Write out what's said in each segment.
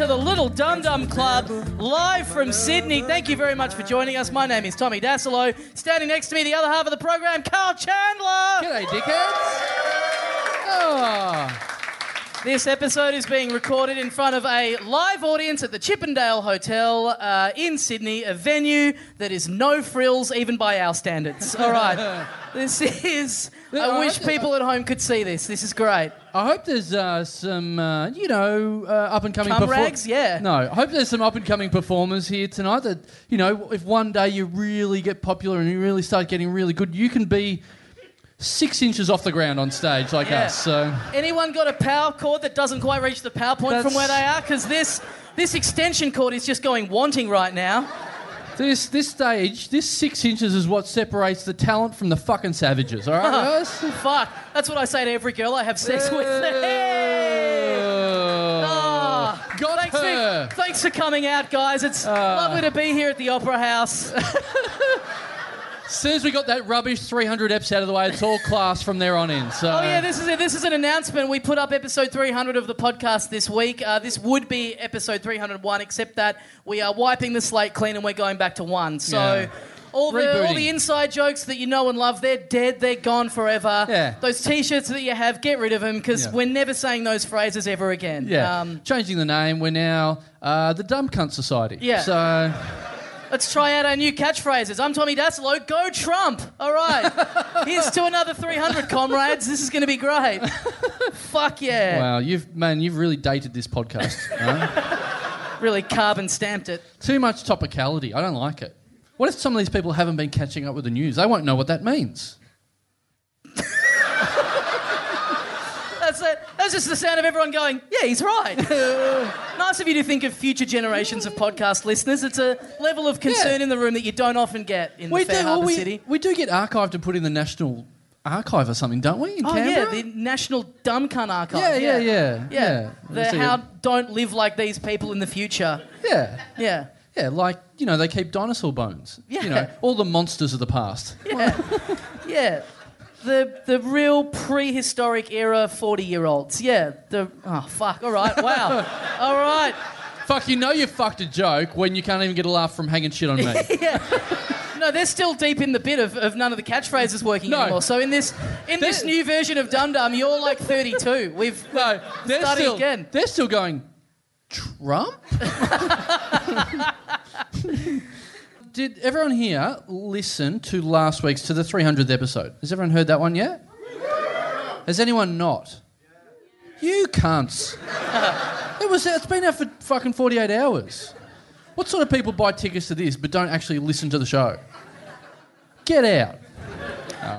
to the Little Dum Dum Club, live from Sydney. Thank you very much for joining us. My name is Tommy Dassalo. Standing next to me, the other half of the program, Karl Chandler. G'day, dickheads. Oh. This episode is being recorded in front of a live audience at the Chippendale Hotel uh, in Sydney, a venue that is no frills even by our standards. All right. this is. I wish people at home could see this. This is great. I hope there's uh, some, uh, you know, uh, up and coming Cum rags? Yeah. No, I hope there's some up and coming performers here tonight. That you know, if one day you really get popular and you really start getting really good, you can be six inches off the ground on stage like Yeah. us. So Anyone got a power cord that doesn't quite reach the power point from where they are? Because this this extension cord is just going wanting right now. this this stage, this six inches is what separates the talent from the fucking savages. All right, guys. Fuck. That's what I say to every girl I have sex with. Hey! Oh. Ah, Got thanks, her. For, thanks for coming out, guys. It's lovely to be here at the Opera House. As soon as we got that rubbish 300 eps out of the way, it's all class from there on in. So Oh yeah, this is it. This is an announcement. We put up episode 300 of the podcast this week. Uh, this would be episode 301, except that we are wiping the slate clean and we're going back to one. So. Yeah. All the, all the inside jokes that you know and love, they're dead, they're gone forever. Yeah. Those t shirts that you have, get rid of them because Yeah. we're never saying those phrases ever again. Yeah, Um, changing the name. We're now uh, the Dumb Cunt Society. Yeah. So Let's try out our new catchphrases. I'm Tommy Dassalo. Go Trump. All right. Here's to another 300, comrades. This is going to be great. Fuck yeah. wow, you've man, you've really dated this podcast. huh? Really carbon stamped it. Too much topicality. I don't like it. What if some of these people haven't been catching up with the news? They won't know what that means. That's just the sound of everyone going, yeah, he's right. nice of you to think of future generations of podcast listeners. It's a level of concern Yeah. in the room that you don't often get in the Fair. Harbour we, City. we do get archived and put in the National Archive or something, don't we? In Oh, yeah, Canberra? the National Dumb Cunt Archive. Yeah, yeah, yeah, Yeah. yeah. The So you- how don't live like these people in the future. yeah. Yeah. Yeah, like, you know, they keep dinosaur bones. Yeah. You know, all the monsters of the past. Yeah. yeah. The the real prehistoric era 40 year olds. Yeah. The oh fuck. All right. Wow. All right. Fuck, you know you fucked a joke when you can't even get a laugh from hanging shit on me. yeah. No, they're still deep in the bit of, of none of the catchphrases working No. anymore. So in this in this new version of Dum Dum, you're like 32. We've No, they're Starting still, again. They're still going, Trump? Did everyone here listen to last week's, to the 300th episode? Has everyone heard that one yet? Has anyone not? You cunts. it was, it's been out for fucking 48 hours. What sort of people buy tickets to this but don't actually listen to the show? Get out.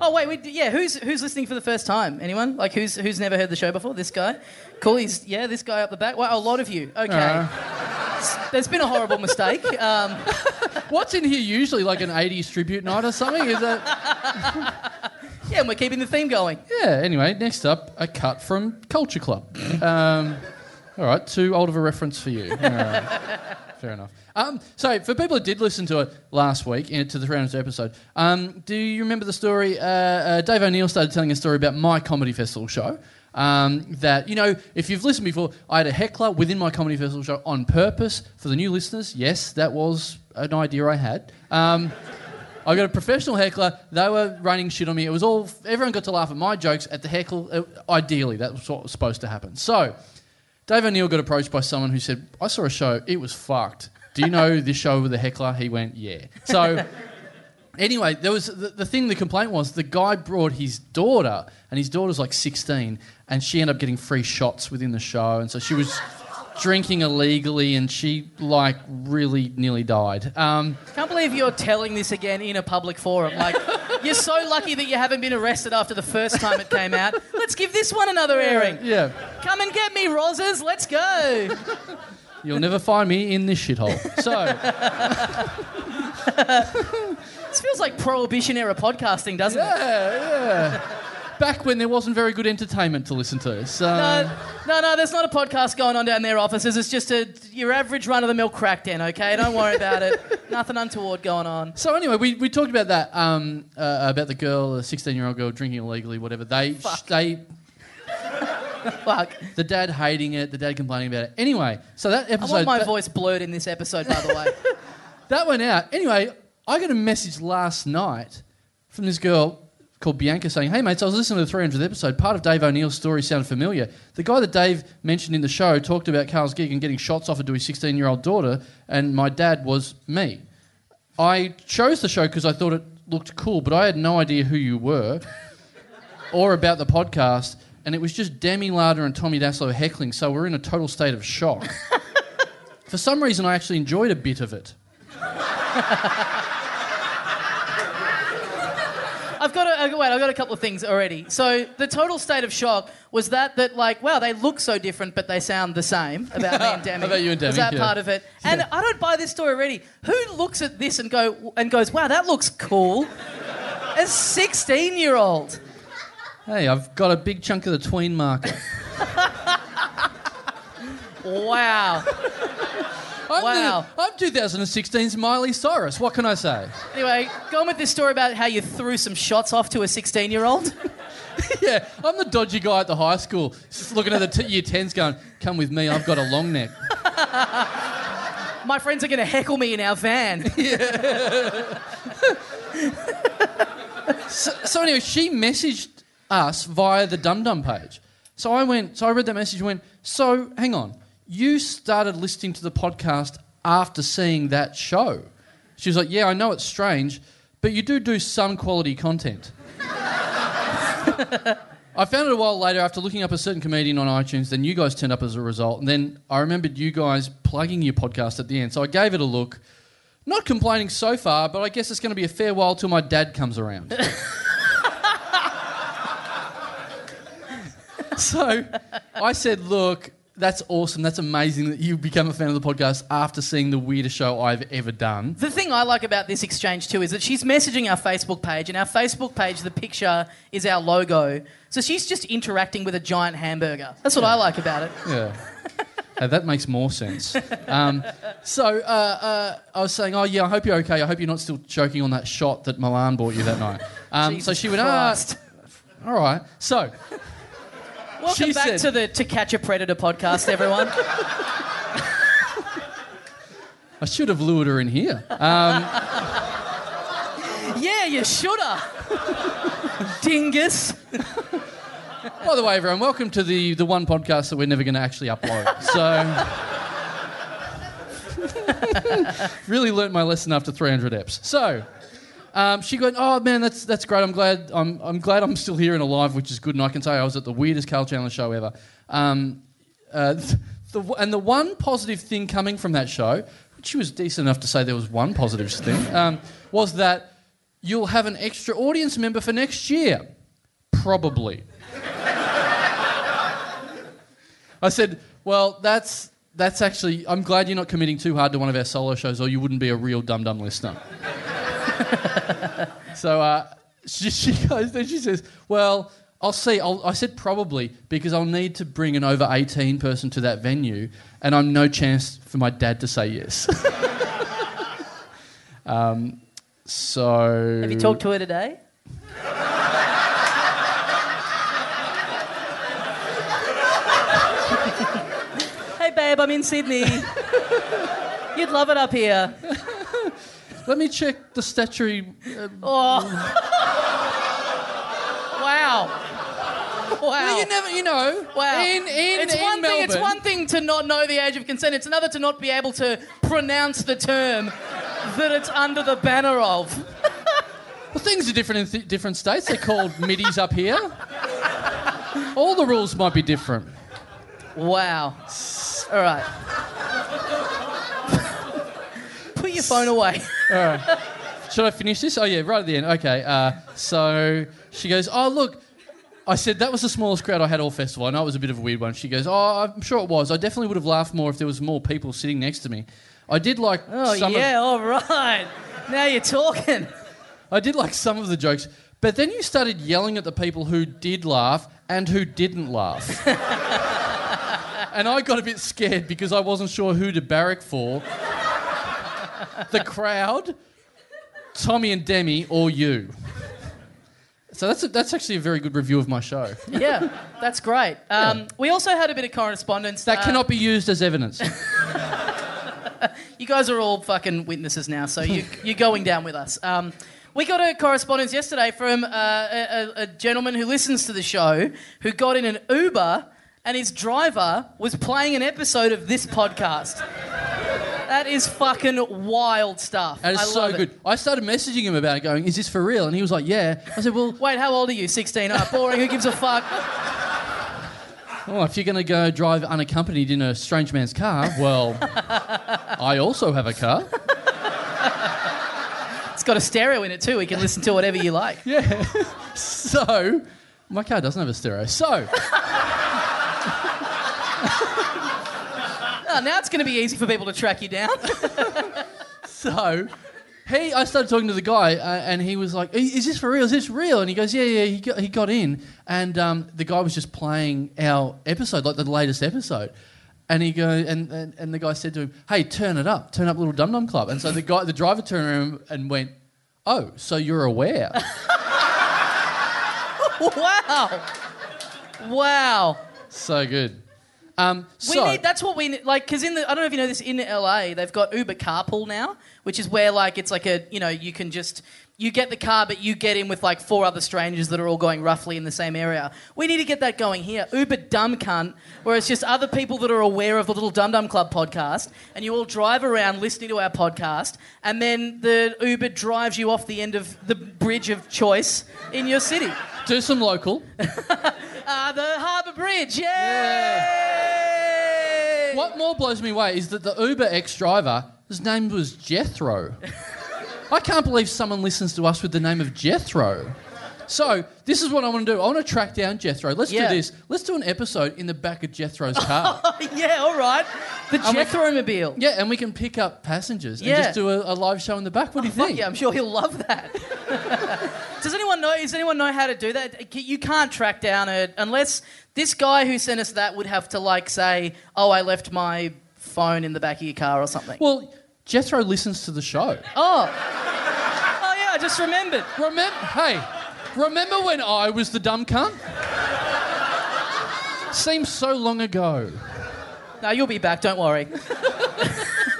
Oh wait, we, yeah. Who's who's listening for the first time? Anyone? Like who's who's never heard the show before? This guy. Cool. He's yeah. This guy up the back. Wow, a lot of you. Okay. Uh, There's been a horrible mistake. Um, what's in here usually? Like an 80s tribute night or something? Is that. yeah, and we're keeping the theme going. Yeah, anyway, next up, a cut from Culture Club. Um, all right, too old of a reference for you. Right, fair enough. Um, so, for people who did listen to it last week, uh, to the 300th episode, um, do you remember the story? Uh, uh, Dave O'Neill started telling a story about my comedy festival show. Um, that, you know, if you've listened before, I had a heckler within my comedy festival show on purpose for the new listeners. Yes, that was an idea I had. Um, I got a professional heckler. They were running shit on me. It was all everyone got to laugh at my jokes at the heckle. Uh, ideally, that was what was supposed to happen. So, Dave O'Neill got approached by someone who said, "I saw a show. It was fucked. Do you know this show with the heckler?" He went, "Yeah." So. Anyway, there was the, the thing. The complaint was the guy brought his daughter, and his daughter's like 16, and she ended up getting free shots within the show, and so she was drinking illegally, and she like really nearly died. Um, Can't believe you're telling this again in a public forum. Like, you're so lucky that you haven't been arrested after the first time it came out. Let's give this one another airing. yeah, Come and get me, Roses. Let's go. You'll never find me in this shithole. So, This feels like prohibition era podcasting, doesn't it? yeah, yeah. Back when there wasn't very good entertainment to listen to. So, No, no, no, there's not a podcast going on down their offices. It's just a your average run of the mill crack den, okay? Don't worry about it. Nothing untoward going on. so anyway, we, we talked about that um, uh, about the girl, the 16 year old girl drinking illegally, whatever. They Fuck. they Fuck. The dad hating it, the dad complaining about it. Anyway, so that episode. I want my that, voice blurred in this episode, by the way. that went out. Anyway, I got a message last night from this girl called Bianca saying, "Hey mates, I was listening to the 300th episode. Part of Dave O'Neill's story sounded familiar. The guy that Dave mentioned in the show talked about Karl's gig and getting shots offered to his 16-year-old daughter, and my dad was me. I chose the show because I thought it looked cool, but I had no idea who you were or about the podcast." And it was just Demi Lardner and Tommy Dassalo heckling, so we're in a total state of shock. For some reason, I actually enjoyed a bit of it. I've got a, wait. I've got a couple of things already. So the total state of shock was that that like wow they look so different but they sound the same about me and Demi. About you and Demi, Was that yeah. part of it? And I don't buy this story already. Who looks at this and go and goes wow that looks cool? A sixteen-year-old. Hey, I've got a big chunk of the tween market. Wow. I'm, Wow. the, I'm 2016's Miley Cyrus. What can I say? Anyway, go on with this story about how you threw some shots off to a sixteen-year-old. yeah, I'm the dodgy guy at the high school, just looking at the t- year 10s going, come with me, I've got a long neck. My friends are going to heckle me in our van. So, so anyway, she messaged us via the Dum Dum page. So I went, so I read that message and went, so hang on, you started listening to the podcast after seeing that show. She was like, yeah, I know it's strange, but you do do some quality content. I found it a while later after looking up a certain comedian on iTunes, then you guys turned up as a result, and then I remembered you guys plugging your podcast at the end. So I gave it a look. Not complaining so far, but I guess it's going to be a fair while till my dad comes around. so I said, look, that's awesome. That's amazing that you become a fan of the podcast after seeing the weirdest show I've ever done. The thing I like about this exchange too is that she's messaging our Facebook page, and our Facebook page, the picture is our logo. So she's just interacting with a giant hamburger. That's what I like about it. Yeah. Hey, that makes more sense. Um, so uh, uh, I was saying, oh yeah, I hope you're okay. I hope you're not still choking on that shot that Milan bought you that night. Um, so she went, Christ. ah, all right. So Welcome She back said- to the To Catch a Predator podcast, everyone. I should have lured her in here. Um, yeah, you shoulda. Dingus. by the way, everyone, welcome to the, the one podcast that we're never going to actually upload. So really learnt my lesson after 300 eps. So um, she went, oh man, that's that's great. I'm glad I'm I'm glad I'm still here and alive, which is good. And I can say I was at the weirdest Karl Chandler show ever. Um, uh, the, and the one positive thing coming from that show, which she was decent enough to say there was one positive thing, um, was that you'll have an extra audience member for next year, probably. I said, well, that's that's actually. I'm glad you're not committing too hard to one of our solo shows, or you wouldn't be a real dum dum listener. so uh, she, she goes, then she says, well, I'll see. I'll, I said probably because I'll need to bring an over 18 person to that venue, and I'm no chance for my dad to say yes. um, so Have you talked to her today? hey, babe, I'm in Sydney. You'd love it up here. Let me check the statutory. Uh, Oh. wow. Wow. You never, you know. Wow. In in it's in one Melbourne. thing. It's one thing to not know the age of consent. It's another to not be able to pronounce the term that it's under the banner of. Well, things are different in th- different states. They're called middies up here. All the rules might be different. Wow. All right. Put your phone away. Should I finish this? Oh yeah, right at the end. Okay. Uh, so she goes, "Oh look." I said that was the smallest crowd I had all festival. I know it was a bit of a weird one. She goes, "Oh, I'm sure it was. I definitely would have laughed more if there was more people sitting next to me. I did like Oh yeah. All right. Now you're talking. I did like some of the jokes, but then you started yelling at the people who did laugh and who didn't laugh. and I got a bit scared because I wasn't sure who to barrack for. The crowd, Tommy and Demi, or you. So that's a, that's actually a very good review of my show. Yeah, that's great. Um, We also had a bit of correspondence. That uh, cannot be used as evidence. You guys are all fucking witnesses now, so you, you're going down with us. Um, we got a correspondence yesterday from uh, a, a gentleman who listens to the show who got in an Uber and his driver was playing an episode of this podcast. That is fucking wild stuff. That is I so love it. good. I started messaging him about it, going, "Is this for real?" And he was like, "Yeah." I said, "Well, Wait, how old are you? 16? Oh, boring. Who gives a fuck? well oh, if you're going to go drive unaccompanied in a strange man's car, well, I also have a car." It's got a stereo in it too. We can listen to whatever you like. Yeah. so, my car doesn't have a stereo. So, Oh, now it's going to be easy for people to track you down. so he, I started talking to the guy, uh, and he was like, "Is this for real? Is this real?" And he goes, "Yeah, yeah." He got, he got in, and um, the guy was just playing our episode, like the latest episode. And he go, and, and, and the guy said to him, "Hey, turn it up, turn up, little Dum Dum Club." And so the guy, the driver, turned around and went, "Oh, so you're aware?" wow. Wow. so good. Um, We so, need. That's what we need. Like, because in the, I don't know if you know this. In LA, they've got Uber Carpool now, which is where like it's like a, you know, you can just you get the car, but you get in with like four other strangers that are all going roughly in the same area. We need to get that going here. Uber Dumb Cunt, where it's just other people that are aware of the Little Dum Dum Club podcast, and you all drive around listening to our podcast, and then the Uber drives you off the end of the bridge of choice in your city. do some local. Uh, the Harbour Bridge, yay! What more blows me away is that the UberX driver, his name was Jethro. I can't believe someone listens to us with the name of Jethro. So, this is what I want to do. I want to track down Jethro. Let's Yeah. do this. Let's do an episode in the back of Jethro's car. yeah, all right. The And we- Jethro-mobile. yeah, and we can pick up passengers Yeah. and just do a, a live show in the back. What do you oh, Fuck think? yeah, I'm sure he'll love that. Does anyone know? Does anyone know how to do that? You can't track down it unless this guy who sent us that would have to like say, "Oh, I left my phone in the back of your car" or something. Well, Jethro listens to the show. oh, oh yeah, I just remembered. Remember, hey, remember when I was the dumb cunt? Seems so long ago. No, you'll be back. Don't worry.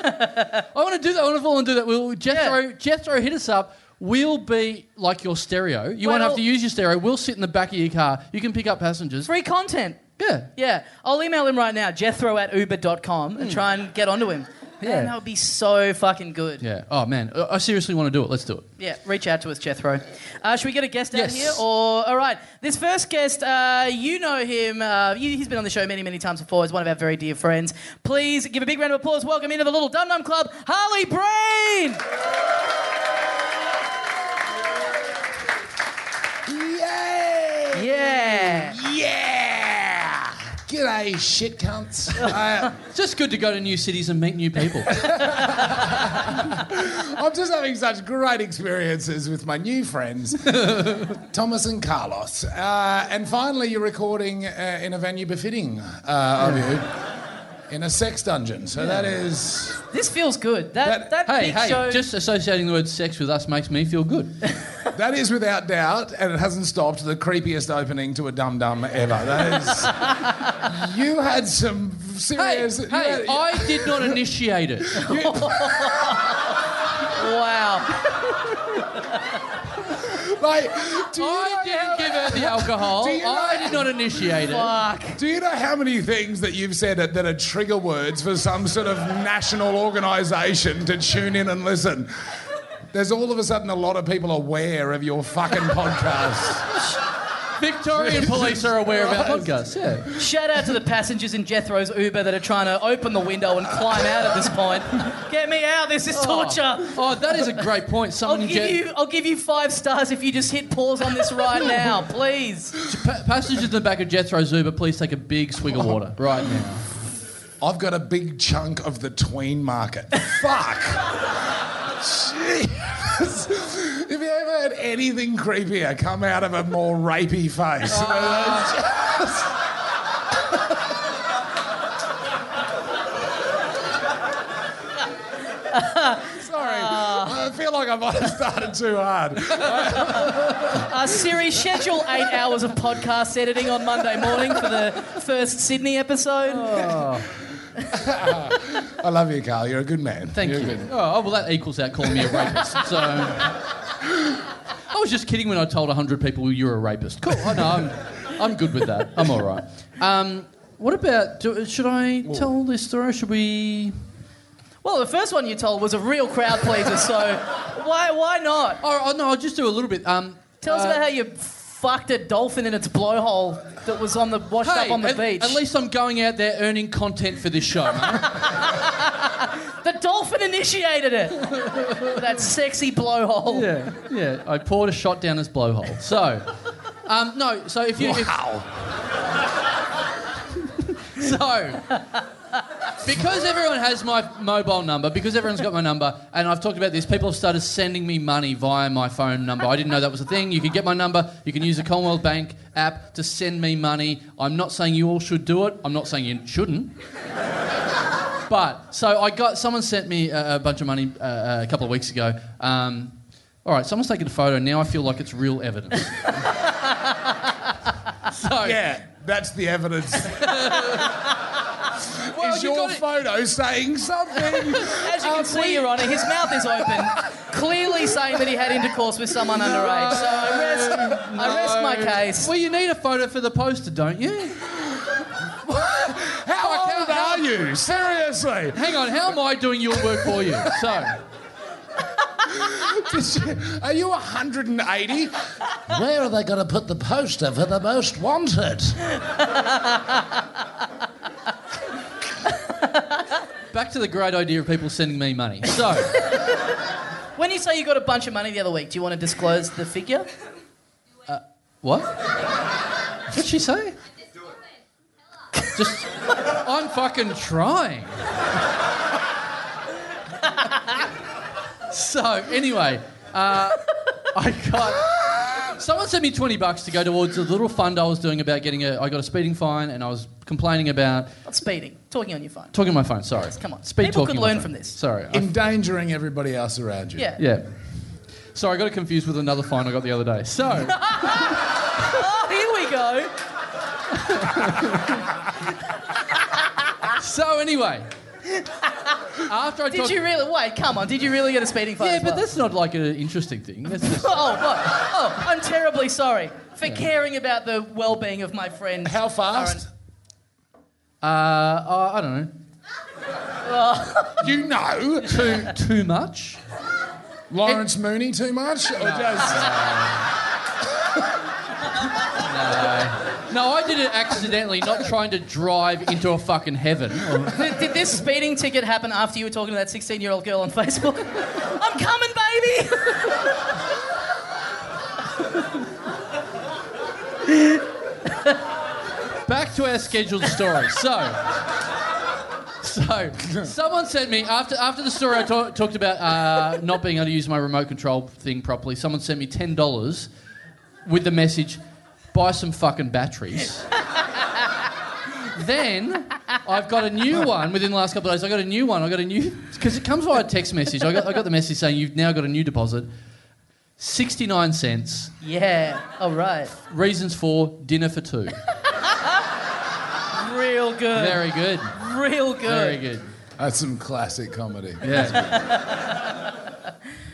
I want to do that. I want to fall and do that. We'll, Jethro, Jethro, hit us up. We'll be like your stereo. You won't have to use your stereo. We'll sit in the back of your car. You can pick up passengers. Free content. Yeah. Yeah, I'll email him right now, jethro at uber.com, and hmm. try and get onto him. Yeah. Man, that would be so fucking good. Yeah. Oh man, I I seriously want to do it. Let's do it. Yeah, reach out to us, Jethro. Uh, should we get a guest out Yes. here? Or all right, this first guest, uh, you know him. Uh, you, he's been on the show many, many times before. He's one of our very dear friends. Please give a big round of applause. Welcome into the Little Dum Dum Club, Harley Breen. Yay! Yeah. Yeah! G'day, shit cunts. uh, It's just good to go to new cities and meet new people. I'm just having such great experiences with my new friends, Thomas and Carlos. Uh, and finally, you're recording uh, in a venue befitting uh, of you. In a sex dungeon. So that is. This feels good. That that, That- hey, big hey, show. just associating the word sex with us makes me feel good. That is without doubt, and it hasn't stopped, the creepiest opening to a dum dum ever. That is. you had some hey, serious. you hey, had- I did not initiate it. wow. Like, do you I know didn't how- give her the alcohol. Do you know- I did not initiate it. Fuck. Do you know how many things that you've said that, that are trigger words for some sort of national organisation to tune in and listen? There's all of a sudden a lot of people aware of your fucking podcast. Victorian police are aware of our podcast. Yeah. Shout out to the passengers in Jethro's Uber that are trying to open the window and climb out at this point. Get me out. This is oh. torture. Oh, that is a great point. I'll Someone give get- you. I'll give you five stars if you just hit pause on this right now, please. Pa- passengers in the back of Jethro's Uber, please take a big swig of water right now. I've got a big chunk of the tween market. Fuck. Jesus. Have you ever had anything creepier come out of a more rapey face? Sorry. I feel like I might have started too hard. Uh, Siri, schedule eight hours of podcast editing on Monday morning for the first Sydney episode. I love you, Karl. You're a good man. Thank You're you. Good. Oh, well, that equals out calling me a rapist. So I was just kidding when I told 100 people you're a rapist. Cool. I know. I'm, I'm good with that. I'm all right. Um, what about, do, should I tell this story? Should we? Well, the first one you told was a real crowd pleaser, so why why not? Oh, oh, no, I'll just do a little bit. Um, Tell us uh, about how you fucked a dolphin in its blowhole that was on the washed Hey, up on the at, beach. at least I'm going out there earning content for this show. mate. The dolphin initiated it. that sexy blowhole. yeah, yeah. I poured a shot down his blowhole. So, um, no. So if you, if, so because everyone has my mobile number, because everyone's got my number, and I've talked about this, people have started sending me money via my phone number. I didn't know that was a thing. You can get my number. You can use the Commonwealth Bank app to send me money. I'm not saying you all should do it. I'm not saying you shouldn't. But so I got someone sent me a, a bunch of money uh, a couple of weeks ago. Um, all right, someone's taken a photo. Now I feel like it's real evidence. so Yeah, that's the evidence. well, Is you your got it- photo saying something? As you can Um, see, we- Your Honour, his mouth is open, clearly saying that he had intercourse with someone underage. So I rest, I rest my case. Well, you need a photo for the poster, don't you? How Fuck, old how- are you? Seriously? Hang on, how am I doing your work for you? So, Are you 180? Where are they going to put the poster for the most wanted? back to the great idea of people sending me money. So, When you say you got a bunch of money the other week, do you want to disclose the figure? Uh, what? What'd she say? Just, I'm fucking trying. so, anyway, uh, I got. Someone sent me 20 bucks to go towards a little fund I was doing about getting a. I got a speeding fine and I was complaining about. Not speeding, talking on your phone. Talking on my phone, sorry. Come on. Speed People talking could on my learn phone. from this. Sorry. I- Endangering everybody else around you. Yeah. yeah. Sorry, I got it confused with another fine I got the other day. So, Oh, here we go. so anyway. After I Did talked- you really? Wait, come on. Did you really get a speeding fine? Yeah, as but well? that's not like an interesting thing. That's just. Oh, what? Oh, I'm terribly sorry for caring about the well-being of my friend. How fast? Uh, uh, I don't know. You know Too too much. Lawrence Mooney too much? Or just. No, I did it accidentally, not trying to drive into a fucking heaven. Did, did this speeding ticket happen after you were talking to that 16-year-old girl on Facebook? I'm coming, baby. Back to our scheduled story. So, so someone sent me after after the story I ta- talked about uh, not being able to use my remote control thing properly. Someone sent me ten dollars with the message, "Buy some fucking batteries." then I've got a new one within the last couple of days. I got a new one. I got a new because it comes via text message. I got I got the message saying you've now got a new deposit. 69 cents. Yeah. All right. Reasons for dinner for two. Real good. Very good. Real good. Very good. That's some classic comedy. Yeah.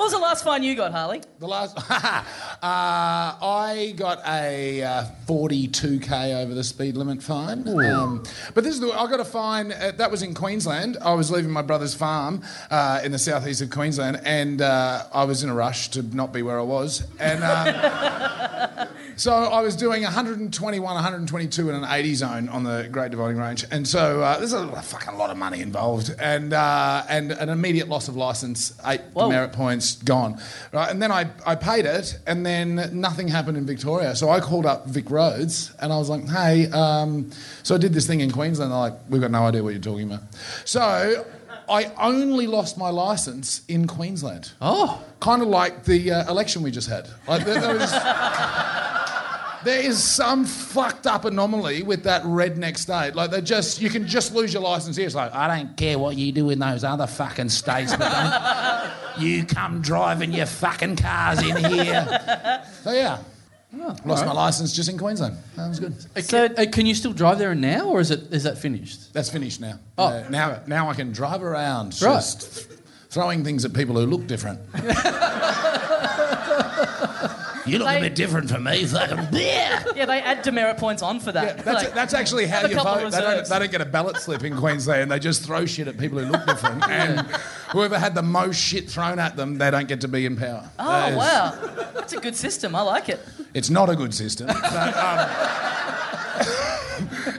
What was the last fine you got, Harley? The last, uh, I got a uh, 42k over the speed limit fine. Um, but this is the, I got a fine. Uh, that was in Queensland. I was leaving my brother's farm uh, in the southeast of Queensland, and uh, I was in a rush to not be where I was, and. So I was doing 121, 122 in an 80 zone on the Great Dividing Range, and so uh, there's a fucking lot of money involved, and uh, and an immediate loss of license, eight Whoa. demerit points gone, right? And then I, I paid it, and then nothing happened in Victoria, so I called up VicRoads, and I was like, hey, um, so I did this thing in Queensland. They're like, we've got no idea what you're talking about. So I only lost my license in Queensland. Oh. Kind of like the uh, election we just had. Like there, there was. There is some fucked up anomaly with that redneck state. Like they just, you can just lose your license here. It's like, I don't care what you do in those other fucking states, but don't, You come driving your fucking cars in here. so yeah, lost my license just in Queensland. That was good. Uh, So- can, uh, can you still drive there now, or is it is that finished? That's finished now. Oh. Uh, now, now I can drive around, Right. just throwing things at people who look different. You look They- a bit different from me, fucking yeah. Yeah, they add demerit points on for that. Yeah, that's, Like, that's actually how you vote. They don't, they don't get a ballot slip in Queensland. They just throw shit at people who look different. and whoever had the most shit thrown at them, they don't get to be in power. oh, That is- wow. That's a good system. I like it. It's not a good system, but um,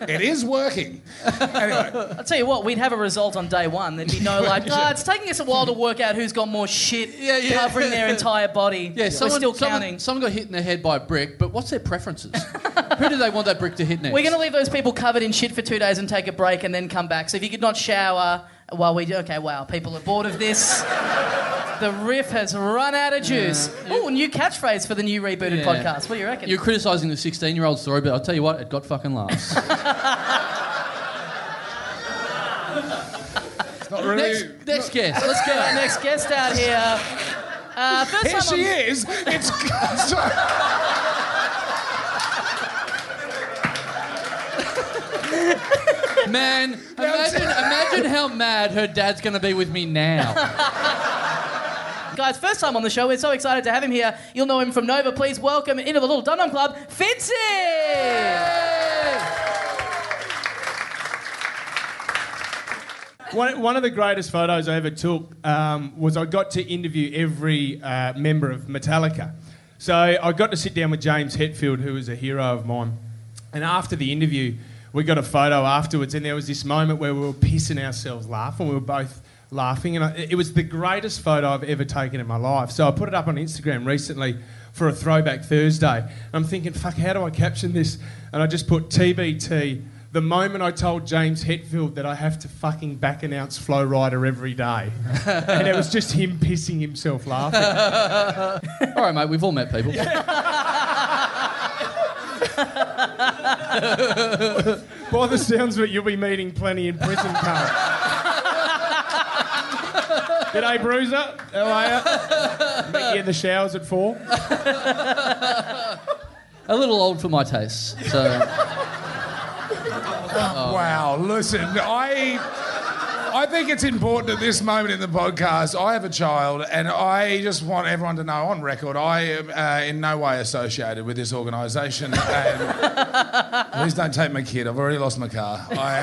it is working. Anyway, I'll tell you what, we'd have a result on day one. There'd be no like, ah, it's taking us a while to work out who's got more shit Yeah, yeah. covering their entire body. Yeah, We're someone, still someone- counting. Someone, got hit in the head by a brick, but what's their preferences? Who do they want that brick to hit next? We're going to leave those people covered in shit for two days and take a break and then come back. So if you could not shower while we do, okay, wow, people are bored of this. The riff has run out of juice. Oh, new catchphrase for the new rebooted Yeah. podcast. What do you reckon? You're criticising the 16 year old story, but I'll tell you what, it got fucking laughs. not really. next, next guest, let's go. Next guest out here. Uh, first Here time she on- is. It's. Man, imagine, imagine how mad her dad's going to be with me now. Guys, first time on the show. We're so excited to have him here. You'll know him from Nova. Please welcome into the Little Dum Dum Club, Fitzy! One, one of the greatest photos I ever took um, was I got to interview every uh, member of Metallica. So I got to sit down with James Hetfield, who was a hero of mine. And after the interview, we got a photo afterwards, and there was this moment where we were pissing ourselves laughing. We were both laughing, and I, it was the greatest photo I've ever taken in my life. So I put it up on Instagram recently for a throwback Thursday. I'm thinking, fuck, how do I caption this? And I just put TBT. The moment I told James Hetfield that I have to fucking back announce Flo Rida every day. and it was just him pissing himself laughing. All right, mate, we've all met people. By the sounds of it, you'll be meeting plenty in prison, Karl. G'day, Bruiser. How are you? Meet you in the showers at four. A little old for my tastes. So, Wow, listen, I I think it's important at this moment in the podcast. I have a child, and I just want everyone to know on record I am uh, in no way associated with this organisation. And please don't take my kid. I've already lost my car. I,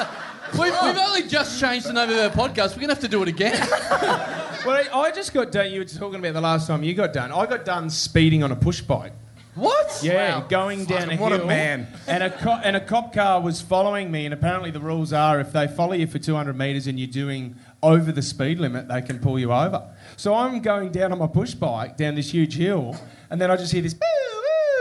uh, we've, we've only just changed the name of our podcast. We're going to have to do it again. Well, I just got done. You were talking about the last time you got done. I got done speeding on a push bike. What? Yeah, going down a what a hill. man. And a, co- and a cop car was following me, and apparently the rules are if they follow you for 200 metres and you're doing over the speed limit, they can pull you over. So I'm going down on my push bike down this huge hill, and then I just hear this. Boo,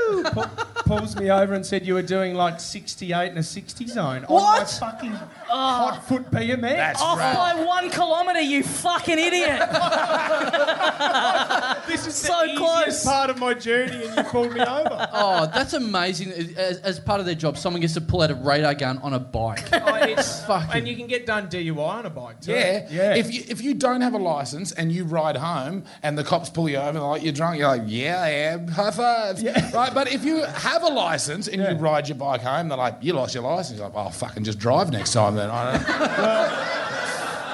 woo, pu- pulls me over and said you were doing like 68 in a 60 zone on my What? fucking oh. hot foot BMX. That's Off right. by one kilometre, you fucking idiot! this is so the close. part of my journey, and you pulled me over. Oh, that's amazing. As, as part of their job, someone gets to pull out a radar gun on a bike. Oh, it's Fucking- and you can get done DUI on a bike too. yeah, yeah. If you if you don't have a license and you ride home and the cops pull you over and they're like you're drunk, you're like yeah I am, high five, Yeah. right? But if you have a license and Yeah. you ride your bike home, they're like you lost your license. You're like oh fucking just drive next time then. I don't know.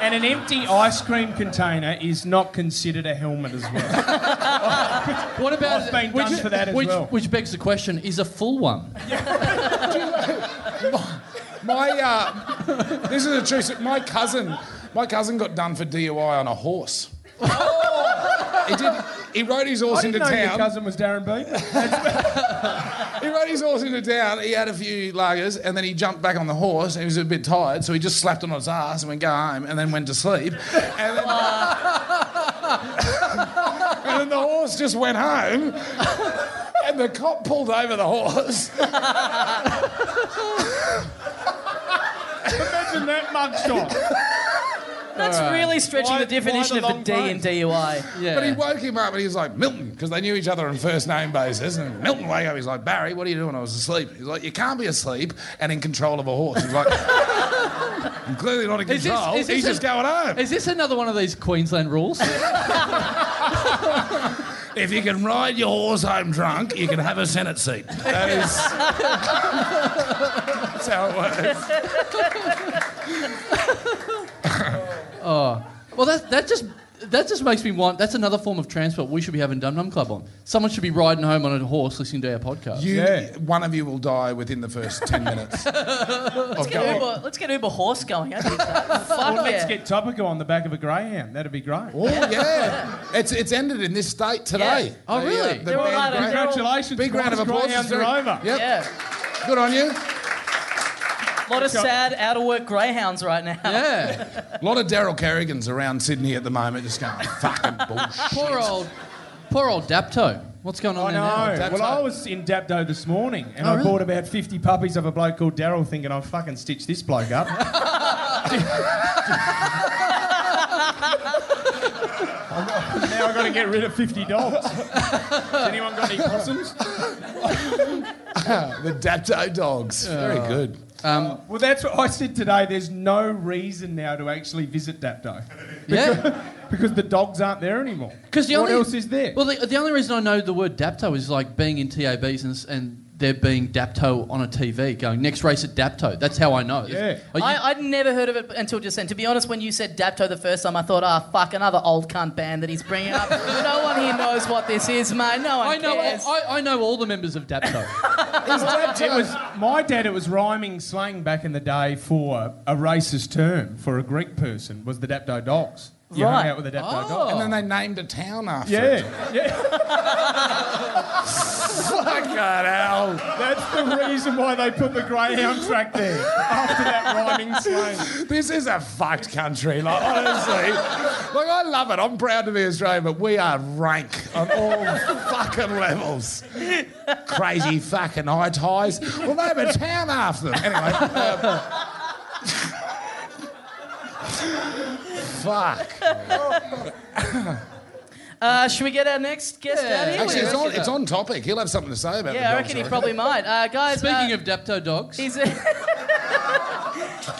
And an empty ice cream container is not considered a helmet as well. What about I've been done for that as which, well. which begs the question: Is a full one? My uh, this is a true. My cousin, my cousin got done for DUI on a horse. He did. He rode his horse I didn't into know your town. cousin was Darren Beaton. He rode his horse into town. He had a few lagers, and then he jumped back on the horse. And he was a bit tired, so he just slapped it on his ass and went go home, and then went to sleep. And then, and then the horse just went home, and the cop pulled over the horse. Imagine that mugshot. That's All right. really stretching Why- the definition the of a D long in DUI. Yeah. But he woke him up and he was like, Milton, because they knew each other on first name basis. And Milton wake up, he's like, Barry, what are you doing? I was asleep. He's like, you can't be asleep and in control of a horse. He's like, I'm clearly not in Is this- control. is this he's a- just going home. Is this another one of these Queensland rules? If you can ride your horse home drunk, you can have a Senate seat. That is. That's how it works. Oh. well, that that just that just makes me want. That's another form of transport we should be having Dum Dum Club on. Someone should be riding home on a horse listening to our podcast. You, Yeah. One of you will die within the first 10 minutes. of Let's get, going. Uber, let's get Uber horse going. I think that. Fuck Well, let's yeah. get Topico on the back of a greyhound. That'd be great. Oh, yeah. It's, it's ended in this state today. Yeah. Oh, really? Uh, the They're all band out of- Grey- Congratulations, Big round of applause. Greyhounds are over. Yep. Yeah. Good on you. A lot of sad out of work greyhounds right now. Yeah. A lot of Darryl Kerrigans around Sydney at the moment just going, fucking bullshit. poor old, poor old Dapto. What's going on I there now? know. Well, I was in Dapto this morning and Oh, I really? bought about 50 puppies of a bloke called Daryl thinking I'll fucking stitch this bloke up. now I've got to get rid of 50 dogs. Has anyone got any possums? the Dapto dogs. Very uh, good. Um, well, that's what I said today. There's no reason now to actually visit Dapto Yeah. because the dogs aren't there anymore. Because the what only, else is there? Well, the, the only reason I know the word Dapto is like being in TABs and, and there being Dapto on a TV going next race at Dapto. That's how I know. Yeah. You- I, I'd never heard of it until just then. To be honest, when you said Dapto the first time, I thought, ah, fuck, another old cunt band that he's bringing up. no one here knows what this is, mate. No one I know. cares. I, I know all the members of Dapto. It was my dad. It was rhyming slang back in the day for a racist term for a Greek person was the Dapto dogs. You Right. hung out with the Dapto Oh. dogs. And then they named a town after it. Yeah, yeah. Fucking hell. That's the reason why they put the greyhound track there after that rhyming slang. This is a fucked country, like honestly. like I love it. I'm proud to be Australian, but we are rank on all fucking levels. Crazy fucking high ties. Well, they have a town after them. Anyway. um, fuck. Uh, should we get our next guest Yeah. out here? Actually, it's What do you on, it's on topic. He'll have something to say about the Yeah, I dogs, reckon he probably might. Uh, guys, Speaking uh, of Dapto dogs, he's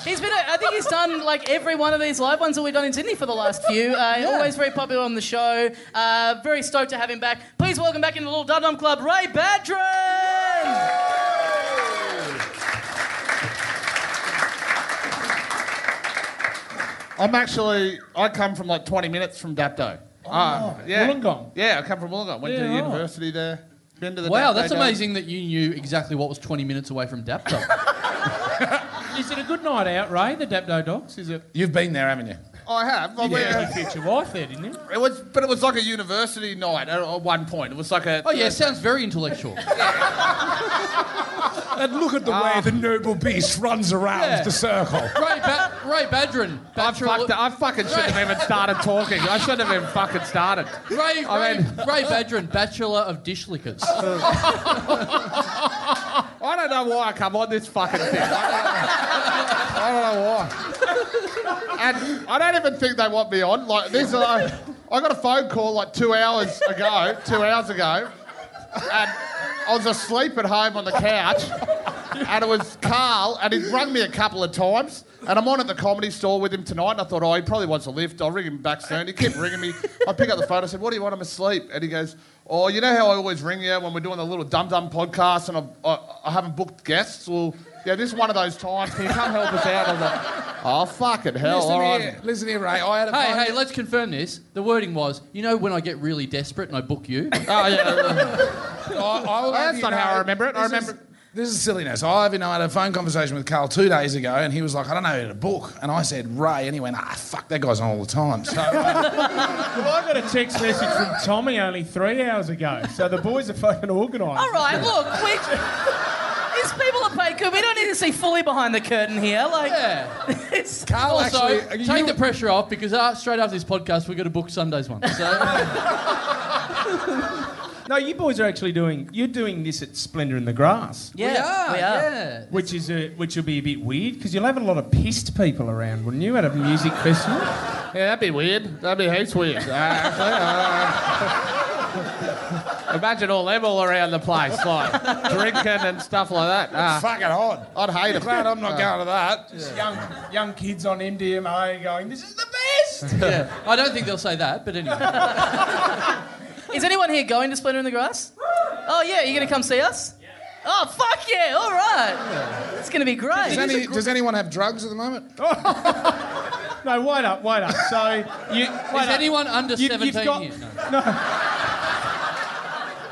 he's been. I think he's done like every one of these live ones that we've done in Sydney for the last few. Uh, Always very popular on the show. Uh, very stoked to have him back. Please welcome back into the Little Dum Dum Club, Ray Badran. I'm actually, I come from like 20 minutes from Dapto. Oh, ah, yeah. Wollongong. Yeah, I come from Wollongong. Went to Yeah, the right. university there. Been to the wow, Dapto that's Dome. amazing that you knew exactly what was 20 minutes away from Dapto. Is it a good night out, Ray? The Dapto dogs? Is it? You've been there, haven't you? I have. I You went- yeah. future wife there, didn't you? it was, but it was like a university night at, at one point. It was like a. oh yeah, sounds very intellectual. And look at the way um, the noble beast runs around Yeah. the circle. Ray, ba- Ray Badran, I Bachelor- fucked. I fucking shouldn't have even started talking. I shouldn't have even fucking started. Ray, I Ray, mean- Ray Badran, Bachelor of Dish Lickers. I don't know why I come on this fucking thing. I don't know why. And I don't even think they want me on. Like this, I, I got a phone call like two hours ago. Two hours ago, and I was asleep at home on the couch, and it was Karl, and he's rung me a couple of times. And I'm on at the comedy store with him tonight, and I thought, oh, he probably wants a lift. I'll ring him back soon. He kept ringing me. I pick up the phone. I said, what do you want? I'm asleep. And he goes, oh, you know how I always ring you when we're doing the little dum dum podcast, and I've, I, I haven't booked guests. Well, yeah, this is one of those times. Can you come help us out? I was like, oh, fucking hell. Listen all right. here, listen here, Ray. I had a Hey, phone- hey, let's confirm this. The wording was, you know, when I get really desperate and I book you. Oh, yeah. I, I will have that's you not how I remember it. I this is- remember- this is silliness. I even you know, I had a phone conversation with Karl two days ago, and he was like, "I don't know who to book," and I said Ray, and he went, "Ah, fuck, that guy's on all the time." So, uh, Well, I got a text message from Tommy only three hours ago, so the boys are fucking organised. All right, look, we. These people are paid good. We don't need to see fully behind the curtain here. Like, Yeah. it's, Karl Also, actually, take the pressure off because uh, straight after this podcast, we're going to book Sunday's one. So, No, you boys are actually doing. You're doing this at Splendour in the Grass, Yeah, we are. we are. Yeah. which is a, which will be a bit weird because you'll have a lot of pissed people around, wouldn't you, at a music festival? Yeah, that'd be weird. That'd be heaps weird. Uh, actually, uh, imagine all them all around the place, like drinking and stuff like that. Ah, Fucking odd. I'd hate it. Glad I'm not going to that. Just young young kids on MDMA going, "This is the best." yeah. I don't think they'll say that, but anyway. Is anyone here going to Splendour in the Grass? Oh yeah, you gonna come see us? Oh fuck yeah! All right, it's gonna be great. Does, any, does anyone have drugs at the moment? No, wait up, wait up. So you Is up. anyone under You- 17 got- here? No.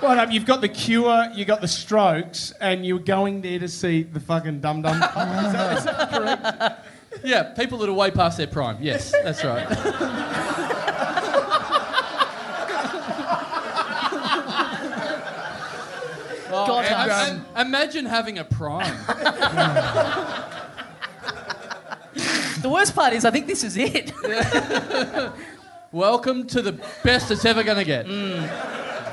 Wait up, you've got the Cure, you got the Strokes, and you're going there to see the fucking Dum Dum. is, that, is that correct? Yeah, people that are way past their prime. Yes, that's right. I'm- um, Im- Imagine having a prime. the worst part is, I think this is it. Welcome to the best it's ever going to get.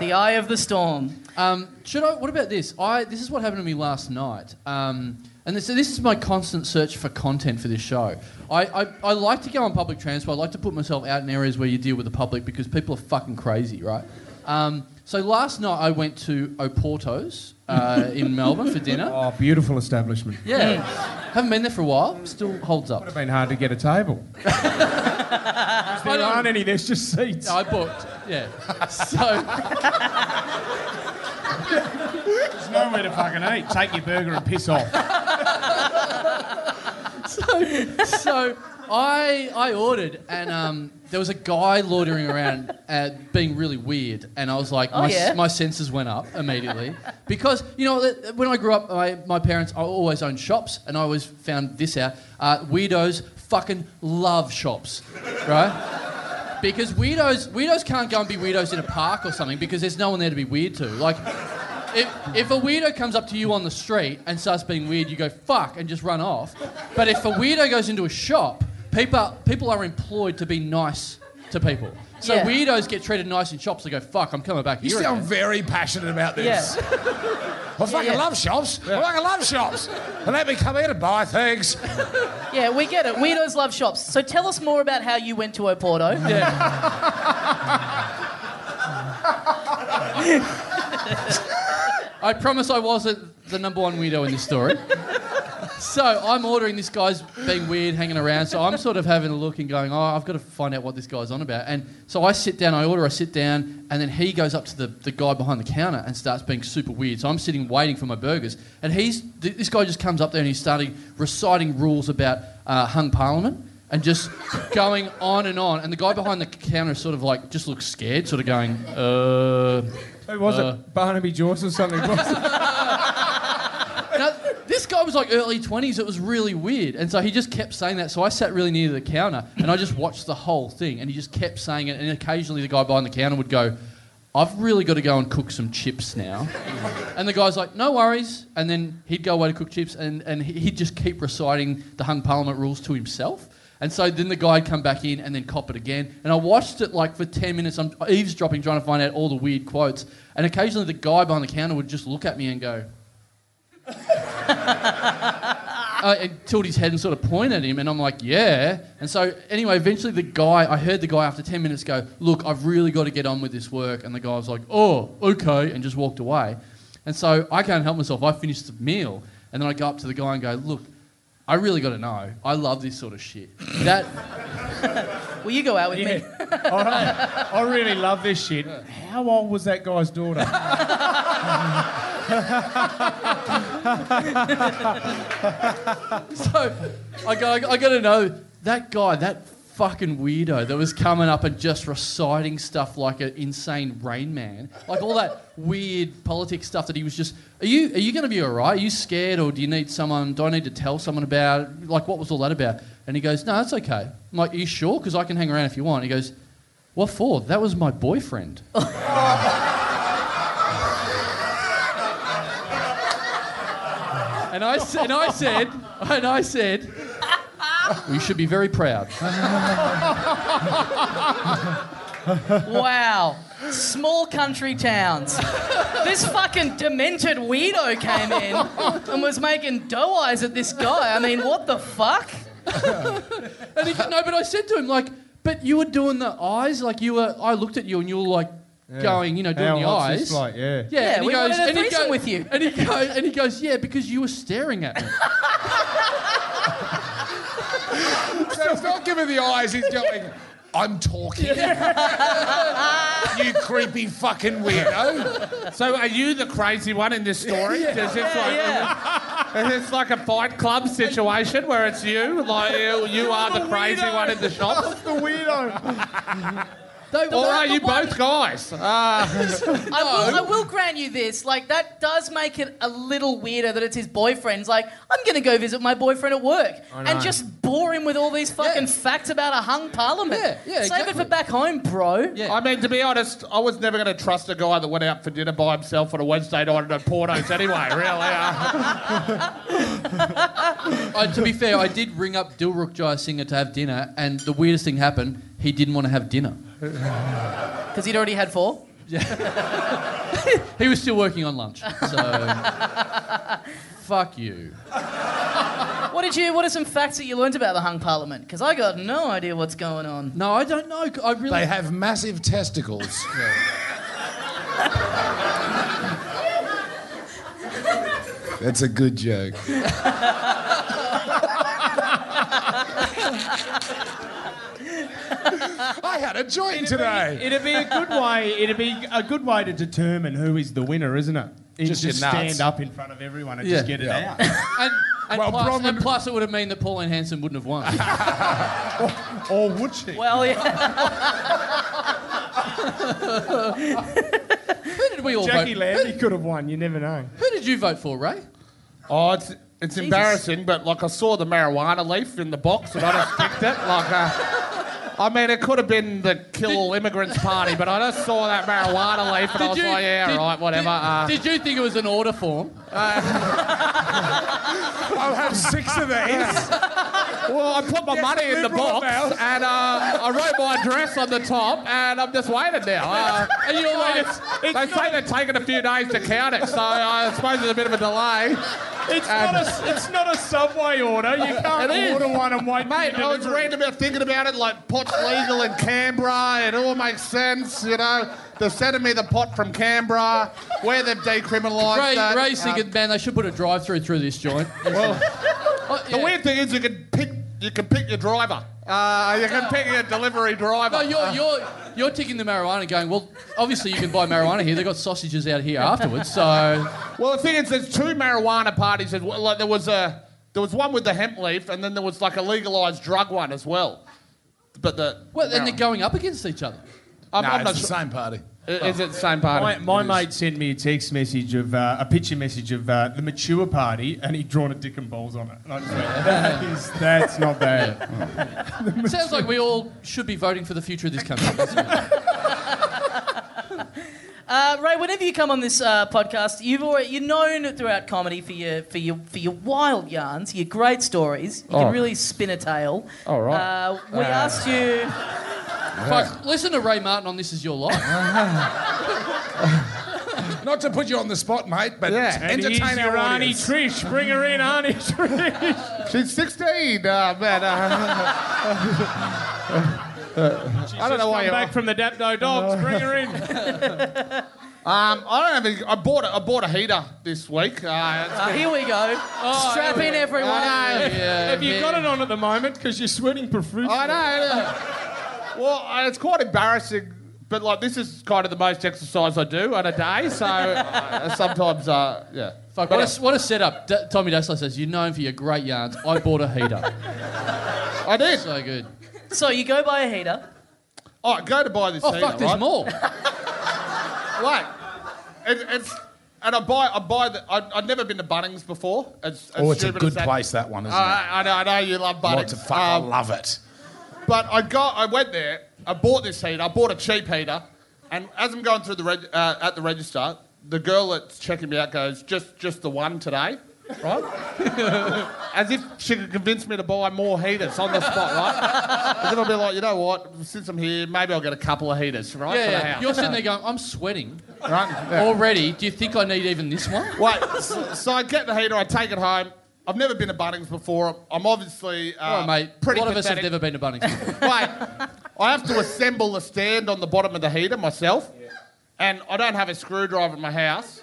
the eye of the storm. Um, should I? What about this? I this is what happened to me last night. Um, and this, this is my constant search for content for this show. I, I, I like to go on public transport. I like to put myself out in areas where you deal with the public because people are fucking crazy, right? Um, so last night I went to Oporto's uh, in Melbourne for dinner. Oh, beautiful establishment. Yeah, haven't been there for a while. Still holds up. Would have been hard to get a table. there aren't any. There's just seats. I booked. Yeah. So There's nowhere to fucking eat. Take your burger and piss off. so, so I I ordered and um, there was a guy loitering around uh, being really weird and I was like Oh, my, yeah? my senses went up immediately because you know when I grew up my, my parents I always owned shops and I always found this out uh, weirdos fucking love shops right because weirdos weirdos can't go and be weirdos in a park or something because there's no one there to be weird to like if, if a weirdo comes up to you on the street and starts being weird, you go fuck and just run off. But if a weirdo goes into a shop, people people are employed to be nice to people. So Yeah. weirdos get treated nice in shops. They go fuck, I'm coming back here. You here. sound again." very passionate about this. Yeah. I fucking yeah. love shops. I fucking love shops. And let me come here to buy things. Yeah, we get it. Weirdos love shops. So tell us more about how you went to Oporto. Yeah. I promise I wasn't the number one weirdo in this story. So I'm ordering this guy's being weird, hanging around. So I'm sort of having a look and going, oh, I've got to find out what this guy's on about. And so I sit down, I order, I sit down, and then he goes up to the, the guy behind the counter and starts being super weird. So I'm sitting waiting for my burgers, and he's th- this guy just comes up there and he's starting reciting rules about uh, hung parliament. And just going on and on, and the guy behind the counter sort of like just looks scared, sort of going, uh, Who was Uh. it? Barnaby Joyce or something? Was it? Now, this guy was like early 20s. It was really weird. And so he just kept saying that. So I sat really near the counter and I just watched the whole thing. And he just kept saying it. And occasionally the guy behind the counter would go, I've really got to go and cook some chips now. And the guy's like, no worries. And then he'd go away to cook chips and, and he- he'd just keep reciting the hung parliament rules to himself. And so then the guy'd come back in and then cop it again. And I watched it like for 10 minutes. I'm eavesdropping, trying to find out all the weird quotes. And occasionally the guy behind the counter would just look at me and go, uh, and tilt his head and sort of point at him, and I'm like, yeah. And so anyway, eventually the guy, I heard the guy after 10 minutes go, look, I've really got to get on with this work. And the guy was like, oh, okay, and just walked away. And so I can't help myself. I finished the meal, and then I go up to the guy and go, look, I really got to know. I love this sort of shit. That Will you go out with me? I, I really love this shit. How old was that guy's daughter? so I go, I got to know that guy, that fucking weirdo that was coming up and just reciting stuff like an insane Rain Man, like all that weird politics stuff that he was just. Are you are you going to be all right? Are you scared, or do you need someone? Do I need to tell someone about? it? Like what was all that about? And he goes, No, that's okay. I'm like, Are you sure? Because I can hang around if you want. He goes, What for? That was my boyfriend. And I, and I said, and I said, we should be very proud. Wow. Small country towns. This fucking demented weirdo came in and was making doe eyes at this guy. I mean, what the fuck? And he, no, but I said to him like, but you were doing the eyes, like you were. I looked at you and you were like going, you know, doing How the eyes. like? Yeah. Yeah, Yeah, and he we goes, and he threesome goes, with you. and he goes, and he goes, yeah, because you were staring at me. So he's not giving the eyes, he's going, I'm talking. you creepy fucking weirdo. So are you the crazy one in this story? Is this like, Yeah. is this like a fight club situation where it's you? Like you, you are the crazy one in the shop? the weirdo. They- Or are you one- both guys? Uh, I, will, I will grant you this. Like, that does make it a little weirder that it's his boyfriend's. Like, I'm going to go visit my boyfriend at work and just bore him with all these fucking Yeah. facts about a hung parliament. Yeah, yeah, Save it for back home, bro. Yeah. I mean, to be honest, I was never going to trust a guy that went out for dinner by himself on a Wednesday night at a Portos anyway, really. Uh, I, to be fair, I did ring up Dilruk Jayasinha to have dinner, and the weirdest thing happened. He didn't want to have dinner. Because he'd already had four. Yeah. He was still working on lunch. So, fuck you. What did you? What are some facts that you learnt about the hung parliament? Because I got no idea what's going on. No, I don't know. I really. They have massive testicles. That's a good joke. I had a joint today. It'd be a good way. It'd be a good way to determine who is the winner, isn't it? You Just just stand up in front of everyone and Yeah. just get it Yeah. out. and, and, Well, plus, Bronwyn- and plus, it would have meant that Pauline Hanson wouldn't have won. or would she? Well, yeah. Who did we all Jacqui vote? Lambie could have won. You never know. Who did you vote for, Ray? oh, it's, it's embarrassing, but like I saw the marijuana leaf in the box and I just picked it. Like, uh, I mean, it could have been the Kill All Immigrants Party, but I just saw that marijuana leaf and I was like, yeah, did- right, whatever. Did, uh, did you think it was an order form? I'll have six of these. Well, I put my Yes, money in the box amount. and uh, I wrote my address on the top and I'm just waiting now. Uh, And you're like, they say they're taking a few days to count it, so I suppose there's a bit of a delay. It's not a. It's not a subway order. You can't It is. order one and wait. Mate, for I was delivery. reading about thinking about it like pot's legal in Canberra. It all makes sense, you know. They're sending me the pot from Canberra, where they've decriminalised Ray, that. Ray's Uh, thinking, man, they should put a drive-through through this joint. well, Oh, the weird thing is you can pick you can pick your driver. Uh, you can pick a delivery driver. No, you're, you're, you're ticking the marijuana going, well, obviously you can buy marijuana here. They've got sausages out here afterwards, so... Well, the thing is, there's two marijuana parties. There's- Like there was a there was one with the hemp leaf, and then there was like a legalised drug one as well. But the Well, then they're going up against each other. I'm, No, I'm it's not the sure. same party. Is it the same party? My, my mate sent me a text message of uh, a picture message of uh, the mature party, and he'd drawn a dick and balls on it. And I just went, that is, that's not bad. Sounds like we all should be voting for the future of this country. Uh, Ray, whenever you come on this uh, podcast, you've already, you're known throughout comedy for your for your for your wild yarns, your great stories. You Oh. can really spin a tale. All right. Uh, we asked you. Fuck, listen to Ray Martin on This Is Your Life. Not to put you on the spot, mate, but Yeah. And entertain here's our your Auntie audience. Trish. Bring her in, Auntie Trish. She's 16, uh, man. Uh, I don't know why Come you. back from the Dapto Dogs. Bring her in. Um, I don't have. Any, I bought. A, I bought a heater this week. Uh, Uh, here we go. Strap in, everyone. I know. Have you got it on at the moment? Because you're sweating profusely. I know. Well, uh, it's quite embarrassing, but like this is kind of the most exercise I do on a day. So uh, sometimes, uh, yeah. Fuck, But, what, a, what a setup. D- Tommy Dassalo says, you're known for your great yarns. I bought a heater. I did. So good. So you go buy a heater. Oh, go to buy this Oh, heater, fuck, there's right? more. Wait, it, it's and I buy. I buy the. I, I've never been to Bunnings before. As, as Oh, it's a stupid good that- place, that one, isn't Uh, it? I, know, I know you love Bunnings. Lots of fuck, I Um, love it. But I got, I went there. I bought this heater. I bought a cheap heater, and as I'm going through the reg, uh, at the register, the girl that's checking me out goes, "Just, just the one today." Right? As if she could convince me to buy more heaters on the spot, right? And then I'll be like, you know what? Since I'm here, maybe I'll get a couple of heaters, right? Yeah, for the yeah. You're sitting there going, I'm sweating right? Yeah. already. Do you think I need even this one? Wait, so, so I get the heater, I take it home. I've never been to Bunnings before. I'm obviously uh, mate. pretty a lot of us have never been to Bunnings. before. Wait, I have to assemble the stand on the bottom of the heater myself, and I don't have a screwdriver in my house,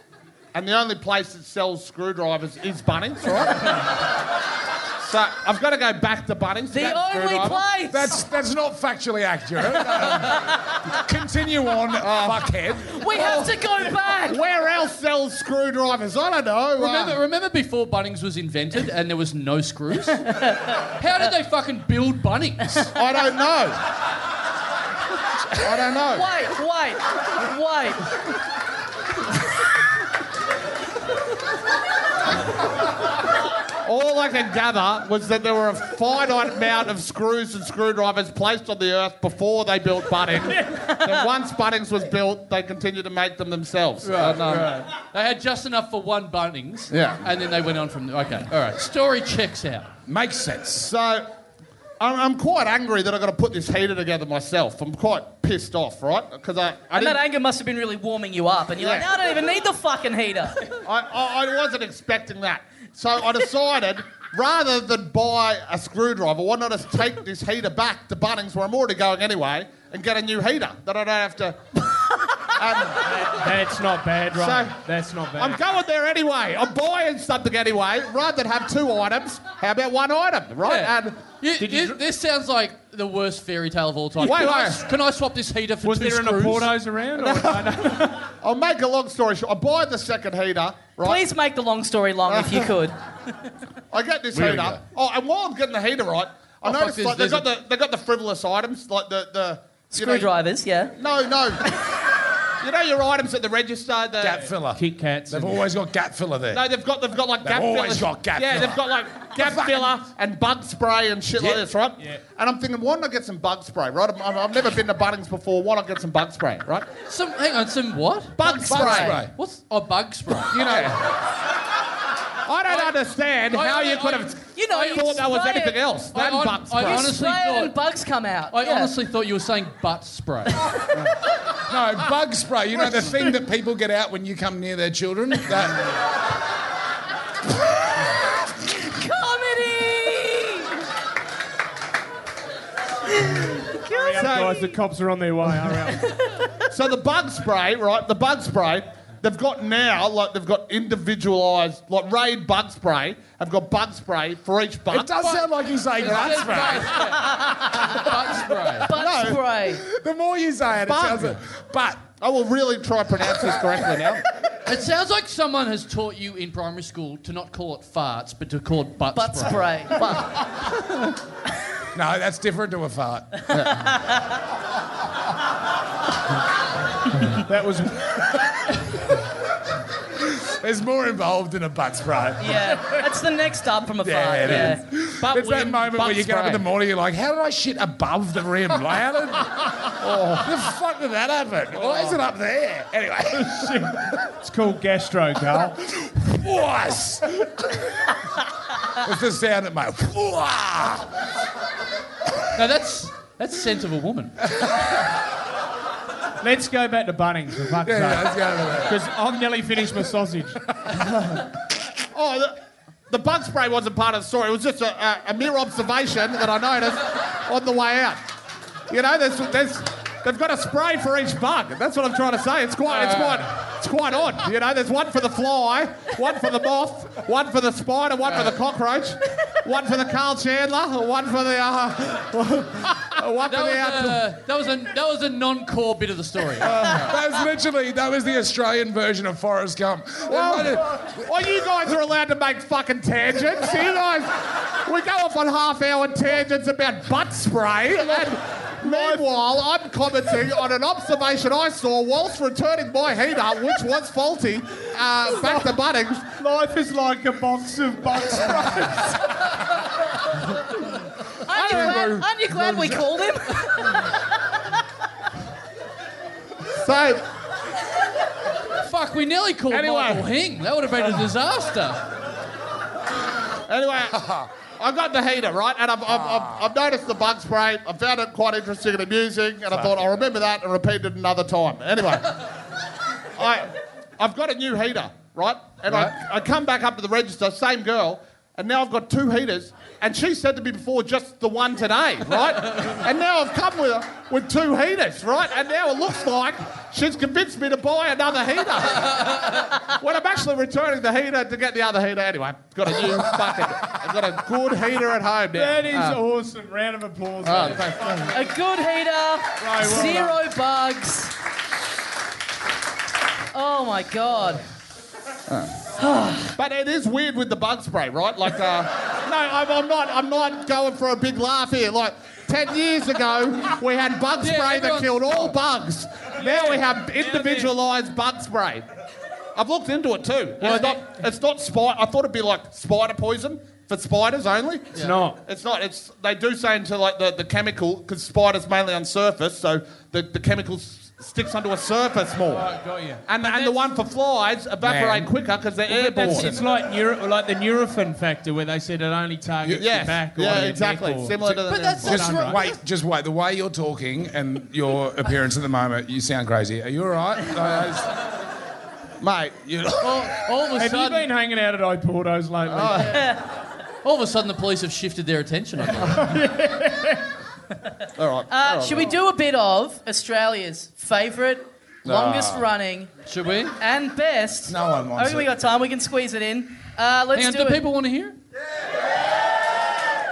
and the only place that sells screwdrivers is Bunnings, right? so I've got to go back to Bunnings. The get only place. That's that's not factually accurate. Um, continue on, fuckhead. we have to go back. Where else sells screwdrivers? I don't know. Uh, remember, remember before Bunnings was invented and there was no screws? How did they fucking build Bunnings? I don't know. I don't know. Wait, wait, wait. All I can gather was that there were a finite amount of screws and screwdrivers placed on the earth before they built Bunnings. then once Bunnings was built, they continued to make them themselves. And, um, They had just enough for one Bunnings. Yeah. And then they went on from there. Okay, all right. Story checks out. Makes sense. So I'm, I'm quite angry that I've got to put this heater together myself. I'm quite pissed off, right? Because I, I, And that didn't- anger must have been really warming you up, and you're like, "No, I don't even need the fucking heater. I, I, I wasn't expecting that. So I decided, rather than buy a screwdriver, why not just take this heater back to Bunnings, where I'm already going anyway, and get a new heater that I don't have to. Um, That's not bad, right? So- That's not bad. I'm going there anyway. I'm buying something anyway. Rather than have two items, how about one item, right? Yeah. And You- did you- you, this sounds like the worst fairy tale of all time. Wait, can, I, wait. can I swap this heater for was two there an screws? Portos around? Or, I'll make a long story short. I buy the second heater, right? Please make the long story long if you could. I get this Really heater. good. Oh, and while I'm getting the heater right, I Oh, fuck, noticed there's- like they've there's got the they got the frivolous items like the the you know- Screwdrivers, yeah. No, no. you know your items at the register. The, Gap filler. Kit Kats. They've and- always got gap filler there. No, they've got they've got like gap filler. They've gap always fillers. got gap Yeah, filler. they've got like gap filler and bug spray and shit like Yeah. this, right? Yeah. And I'm thinking, why not get some bug spray, right? I'm, I've, I've never been to Bunnings before. Why not get some bug spray, right? Some, hang on, some what? Bug, spray. spray. What's a bug spray? You know. I don't understand I- how I- you could I- have You know, you thought that was spray anything it. else I than hon- bug I spray. honestly Spray it thought- and bugs come out. I yeah. honestly thought you were saying butt spray. No, bug spray. You know the thing that people get out when you come near their children. That, Comedy! Hurry up, guys, the cops are on their way. Hurry up. So the bug spray, right? The bug spray, they've got now like they've got individualised like Raid bug spray. Have got bug spray for each bug. it does sound like you say bug spray. butt spray. Butt No. spray. The more you say it, it Bug. sounds like. But I will really try to pronounce this correctly now. It sounds like someone has taught you in primary school to not call it farts, but to call it butt, spray. Butt spray. spray. No, that's different to a fart. That was There's more involved in a butt spray. Yeah, that's the next up from a Yeah, fart. it Yeah. But It's that moment where you get up in the morning, you're like, how did I shit above the rim? Like, how did. Oh, the fuck did that happen? Why is it up there? Anyway. it's called gastro, Karl. Whoosh! It's the sound that my. Whoa! No, that's that's the scent of a woman. Let's go back to Bunnings for fuck's Yeah, yeah, let's go that. Because I've nearly finished my sausage. Oh, the, the bug spray wasn't part of the story. It was just a, a, a mere observation that I noticed on the way out. You know, there's, there's, they've got a spray for each bug. That's what I'm trying to say. It's quite, it's uh, quite, it's quite odd. You know, there's one for the fly, one for the moth, one for the spider, one for the cockroach, one for the Karl Chandler, one for the, uh, one for That was, the outdoor. a, that was a that was a non-core bit of the story. That was literally, that was the Australian version of Forrest Gump. Well, well, you guys are allowed to make fucking tangents. You guys, we go off on half-hour tangents about butt spray, and meanwhile, I'm commenting on an observation I saw whilst returning my heater, which was faulty, uh, back to Bunnings. Life is like a box of butt sprays. Aren't you glad, aren't you glad we called him? So, Fuck, we nearly called Anyway. Michael Hing. That would have been a disaster. Anyway, I got the heater, right? And I've, I've, I've, ah. I've noticed the bug spray. I found it quite interesting and amusing. And I thought, I'll remember that and repeat it another time. Anyway, I, I've got a new heater, right? And. I, I come back up to the register, same girl, and now I've got two heaters. And she said to me before, just the one today, right? and now I've come with her with two heaters, right? And now it looks like she's convinced me to buy another heater. when I'm actually returning the heater to get the other heater anyway. Got a new fucking, I've got a good heater at home now. That is Uh, awesome. Round of applause. oh, A good heater, well zero bugs. Oh my god. But it is weird with the bug spray, right? Like, uh, no, I'm, I'm not. I'm not going for a big laugh here. Like, ten years ago, we had bug Yeah, spray that killed all bugs. Now we have individualised bug spray. I've looked into it too. It's not. It's not spider. I thought it'd be like spider poison for spiders only. It's not. It's not. It's they do say into like the, the chemical because spiders mainly on surface, so the the chemical s- sticks onto a surface more. Right, got you. And the, and the one for flies evaporate Man. quicker because they're But that's- airborne. it's like neuro, like the Nurofen factor where they said it only targets Yes. your back or yeah, exactly. neck or- Similar to the. But that's Just Well done, wait, just wait. The way you're talking and your appearance at the moment, you sound crazy. Are you all right? Mate. you, all, all of a Have you been hanging out at Oporto's lately? Oh. all of a sudden, the police have shifted their attention. All right. Uh, should we do a bit of Australia's favourite, longest running, Should we? and best? No one wants I think we it. got time. We can squeeze it in. Uh, let's Hang on, do do it. people want to hear? it?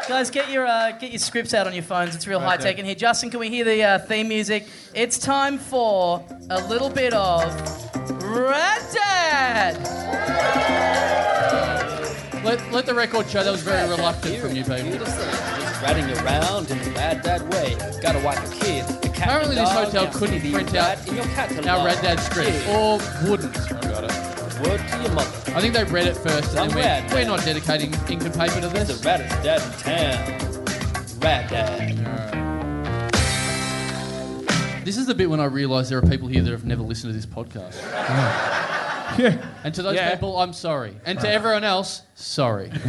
Guys, get your uh, get your scripts out on your phones. It's real high tech in here. Justin, can we hear the uh, theme music? It's time for a little bit of Rad Dad. Let, let the record show that was very reluctant from you people. Just riding around in the rad dad way. Gotta wipe your kids. The cat Apparently this hotel yeah, couldn't the print out in your catalog. Our Rad Dad script, Yeah. or wouldn't. Word to your mother. I think they read it first and I'm then went, we're not dedicating ink and paper to this. The this. raddest dad in town. Rad dad. This is the bit when I realise there are people here that have never listened to this podcast. yeah. And to those Yeah. people, I'm sorry. And to everyone else, sorry.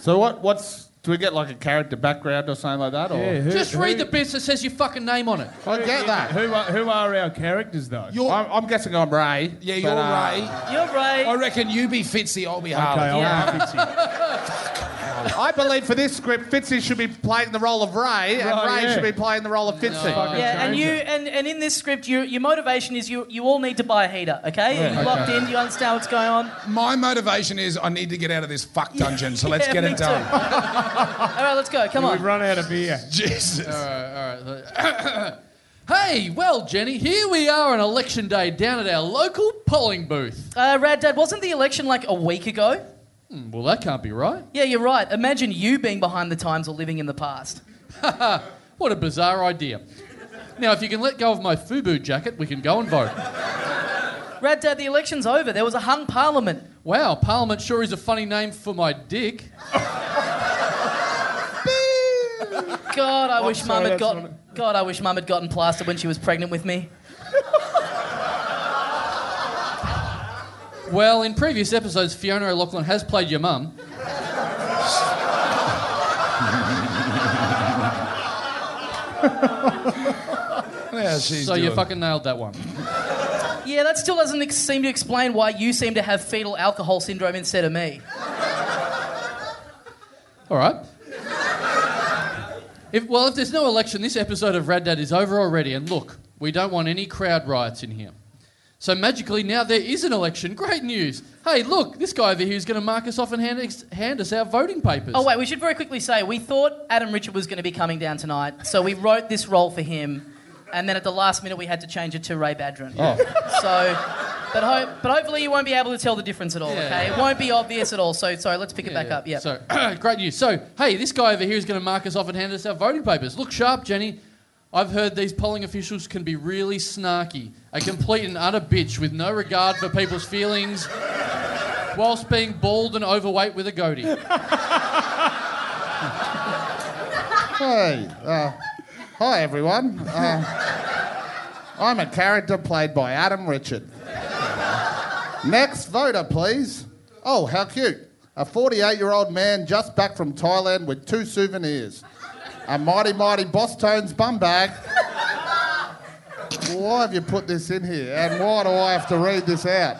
So what? What's? Do we get like a character background or something like that? Or Yeah, who- Just who- read the bits that says your fucking name on it. I get that. Who are, who are our characters though? you're, I'm, I'm guessing I'm Ray. yeah, you're but, uh, right. You're right. I reckon you be Fitzy, I'll be okay, Harley. I'll Yeah. be Fitzy. I believe for this script, Fitzy should be playing the role of Ray, and Right, Ray yeah. should be playing the role of Fitzy. Fucking yeah, and you and, and in this script, your your motivation is you you all need to buy a heater. Okay, are you locked in? Do you understand what's going on? My motivation is I need to get out of this fuck dungeon, so let's Yeah, get me it too. done. All right, let's go. Come on. We've on. run out of beer. Jesus. All right. hey, well, Jenny, here we are on election day down at our local polling booth. Uh, Rad Dad, wasn't the election like a week ago? Hmm, Well, that can't be right. Yeah, you're right. Imagine you being behind the times or living in the past. What a bizarre idea. Now, if you can let go of my FUBU jacket, we can go and vote. Rad Dad, the election's over. There was a hung parliament. Wow, Parliament sure is a funny name for my dick. God, I wish Mum had that's gotten. God, I wish Mum had gotten plastered when she was pregnant with me. Well, in previous episodes, Fiona O'Loughlin has played your mum. Yeah, she's so you doing- fucking nailed that one. Yeah, that still doesn't ex- seem to explain why you seem to have fetal alcohol syndrome instead of me. All right. If, well, if there's no election, this episode of Rad Dad is over already. And look, we don't want any crowd riots in here. So magically, now there is an election. Great news. Hey, look, this guy over here is going to mark us off and hand, ex- hand us our voting papers. Oh, wait, we should very quickly say we thought Adam Richard was going to be coming down tonight, so we wrote this role for him, and then at the last minute we had to change it to Ray Badran. Oh. So, but, ho- but hopefully you won't be able to tell the difference at all, Yeah. okay? It won't be obvious at all, so sorry, let's pick it back up. Yeah. So, great news. So, hey, this guy over here is going to mark us off and hand us our voting papers. Look sharp, Jenny. I've heard these polling officials can be really snarky, a complete and utter bitch with no regard for people's feelings, whilst being bald and overweight with a goatee. Hey, uh, hi everyone. Uh, I'm a character played by Adam Richard. Next voter, please. Oh, how cute. A 48 year old man just back from Thailand with two souvenirs a mighty, mighty Bosstones bum bag. Why have you put this in here? And why do I have to read this out?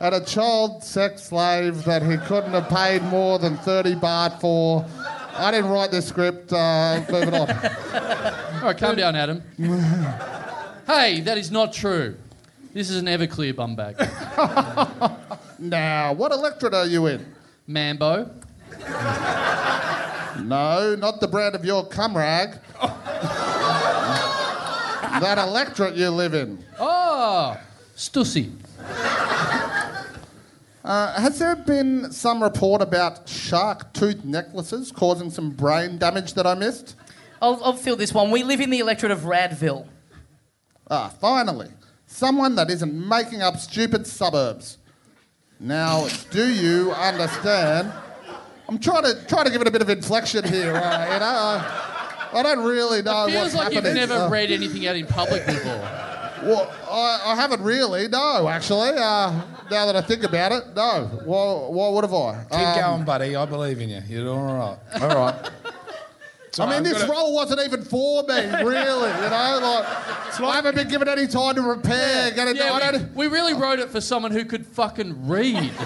And a child sex slave that he couldn't have paid more than 30 baht for. I didn't write this script. Uh, moving on. All right, calm down, Adam. hey, that is not true. This is an Everclear bum bag. Now, what electorate are you in? Mambo. No, not the brand of your cum rag. that electorate you live in. Oh, Stussy. Uh, has there been some report about shark tooth necklaces causing some brain damage that I missed? I'll, I'll fill this one. We live in the electorate of Radville. Ah, finally, someone that isn't making up stupid suburbs. Now, do you understand? I'm trying to try to give it a bit of inflection here. Uh, you know, I, I don't really know It Feels what's like you've never Uh, read anything out in public before. Well, I, I haven't really. No, actually. Uh, now that I think about it, no. Why, why would have I? Keep Um, going, buddy. I believe in you. You're doing all right. All right. I mean, I'm this gonna- role wasn't even for me, really. You know, like, I haven't been given any time to prepare. Get it? I Yeah, don't, we, we really wrote it for someone who could fucking read.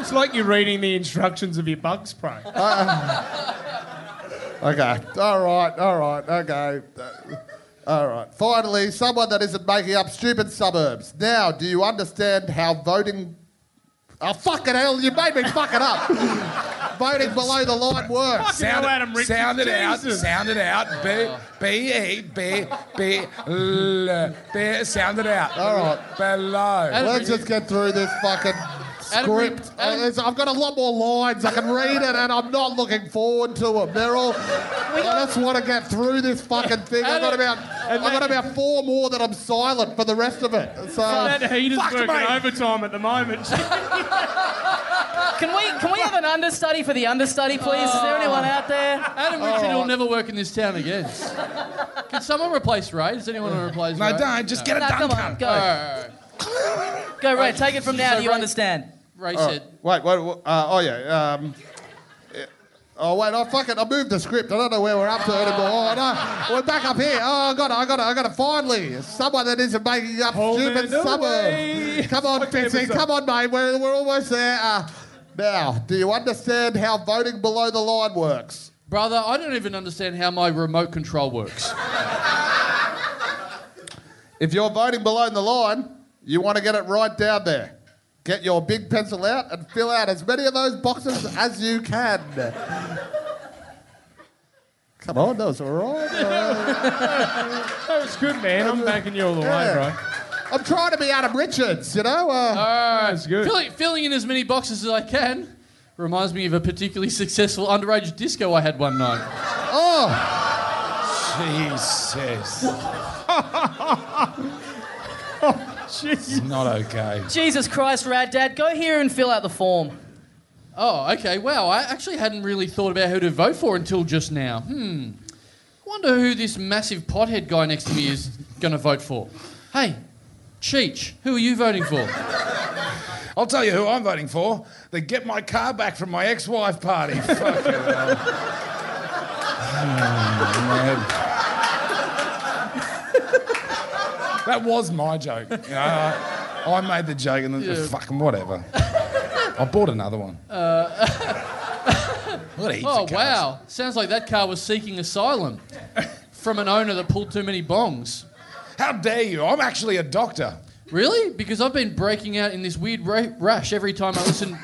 It's like you're reading the instructions of your bug spray. Okay. All right. All right. Okay. Uh, All right. Finally, someone that isn't making up stupid suburbs. Now, do you understand how voting? Oh fucking hell! You made me fuck it up. voting below the line works. Fucking hell, Adam Richards, sound it out. Jesus. Sound it out. B B E B B L B. Sound it out. All right. Below. Let's just get through this fucking Adam, script. Adam- it's- I've got a lot more lines. I can read it, and I'm not looking forward to them. They're all. I just want to get through this fucking thing. I've got about. I've got about four more that I'm silent for the rest of it. So. that heater's fuck, working mate. overtime at the moment. Can we can we have an understudy for the understudy, please? Is there oh. anyone out there? Adam Richard will oh. never work in this town again. Can someone replace Ray? Does anyone want to replace No, Ray? don't. Just get it No, done, come on, cunt. go. All right, all right. Go, Ray. Take it from now. So Do you Ray- understand? Ray Oh, said, wait, wait, wait, uh, oh yeah. Um, oh wait, I fucking I moved the script. I don't know where we're up to anymore. Oh no, we're back up here. Oh, I got it, I got it, I got it. Finally, someone that isn't making up Home stupid and away. suburbs. Come on, Fitzy, come on, mate. We're, we're almost there. Uh, now, do you understand how voting below the line works? Brother, I don't even understand how my remote control works. If you're voting below the line, you want to get it right down there. Get your big pencil out and fill out as many of those boxes as you can. Come on, that was all right. Uh, that was good, man. I'm backing you all the way, bro. I'm trying to be Adam Richards, you know. Uh, All right, That's good. Filling, filling in as many boxes as I can reminds me of a particularly successful underage disco I had one night. oh, Jesus. Jeez. Not okay. Jesus Christ, Rad Dad, go here and fill out the form. Oh, okay. Wow, I actually hadn't really thought about who to vote for until just now. Hmm. Wonder who this massive pothead guy next to me is going to vote for. Hey, Cheech, who are you voting for? I'll tell you who I'm voting for. The get my car back from my ex-wife party. Fucking hell. Oh, man. That was my joke. You know, I, I made the joke and then Yeah. fucking whatever. I bought another one. Uh, what heaps Oh, of cars. wow. Sounds like that car was seeking asylum from an owner that pulled too many bongs. How dare you? I'm actually a doctor. Really? Because I've been breaking out in this weird ra- rash every time I listen.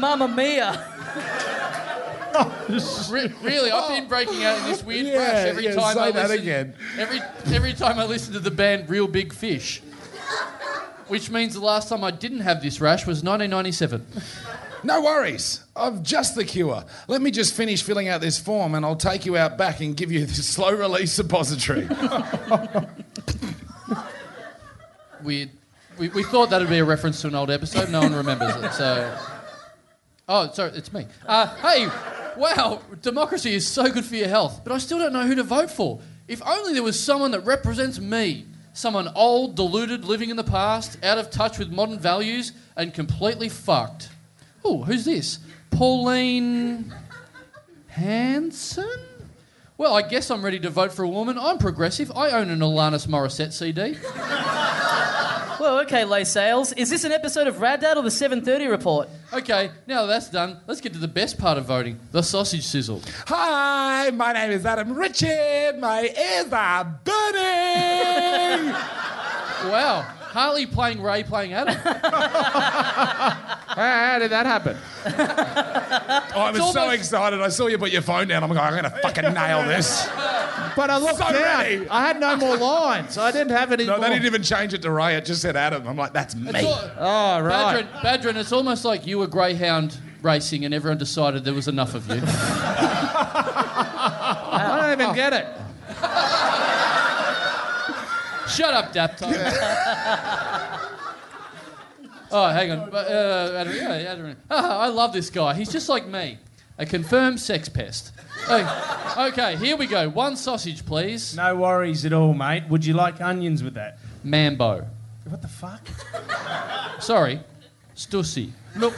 Mamma mia. Re- really, I've been breaking out in this weird Yeah, rash every yeah, time say I that listen. again. Every every time I listen to the band Real Big Fish. Which means the last time I didn't have this rash was 1997. No worries. I've just the cure. Let me just finish filling out this form and I'll take you out back and give you the slow release suppository. Weird. We, we thought that'd be a reference to an old episode. No one remembers it. So. Oh, sorry, it's me. Uh, hey, wow, democracy is so good for your health, but I still don't know who to vote for. If only there was someone that represents me. Someone old, deluded, living in the past, out of touch with modern values, and completely fucked. Oh, who's this? Pauline Hanson? Well, I guess I'm ready to vote for a woman. I'm progressive. I own an Alanis Morissette CD. Well, okay, Leigh Sales. Is this an episode of Rad Dad or the 7:30 report? Okay, now that's done, let's get to the best part of voting the sausage sizzle. Hi, my name is Adam Richard. My ears are burning. Wow, Harley playing Ray playing Adam. How did that happen? Oh, I was It's so almost- excited. I saw you put your phone down. I'm like, oh, I'm going to fucking nail this. But I looked So down. ready. I had no more lines. I didn't have any No, more. they didn't even change it to Ray. It just said Adam. I'm like, that's me. It's all- Oh, right. Badran, Badran, it's almost like you were greyhound racing and everyone decided there was enough of you. I don't even get it. Shut up, Dapto. oh, hang on. But, Uh, Adam, yeah, Adam. Ah, I love this guy. He's just like me, a confirmed sex pest. Okay, okay, here we go. One sausage, please. No worries at all, mate. Would you like onions with that? Mambo. What the fuck? Sorry, Stussy. Look,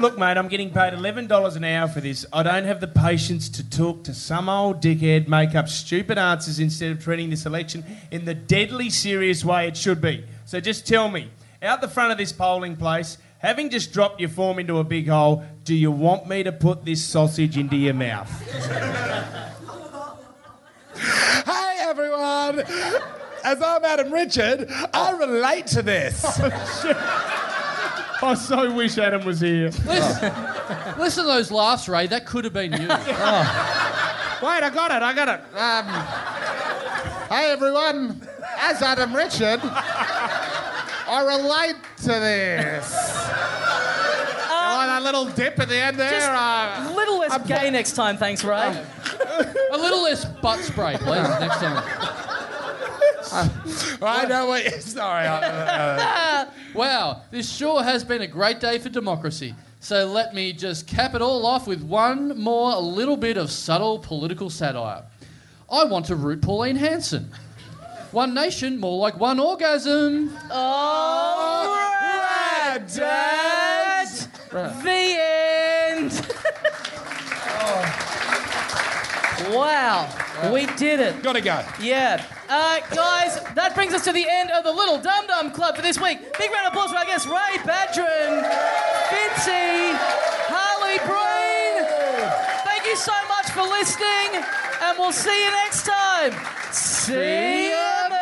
look, mate. I'm getting paid eleven dollars an hour for this. I don't have the patience to talk to some old dickhead, make up stupid answers instead of treating this election in the deadly serious way it should be. So just tell me, out the front of this polling place, having just dropped your form into a big hole, do you want me to put this sausage into your mouth? Hey, everyone. As I'm Adam Richard, I relate to this. I so wish Adam was here. Listen, listen to those laughs, Ray. That could have been you. Wait, I got it. I got it. Um, hey, everyone. As Adam Richard, I relate to this. oh, that little dip at the end there. Just uh, a little less I'm gay next time, thanks, Ray. A little less butt spray, please, next time. I know what you're. Sorry. I- uh, Wow, this sure has been a great day for democracy. So let me just cap it all off with one more little bit of subtle political satire. I want to root Pauline Hanson. One nation, more like one orgasm. Oh, Rad Dad! The end! Wow, we did it. gotta go. Yeah. Uh, guys, that brings us to the end of the Little Dum Dum Club for this week. Big round of applause for our guests, Ray Badran, Fitzy, Harley Breen. Thank you so much for listening, and we'll see you next time. See ya!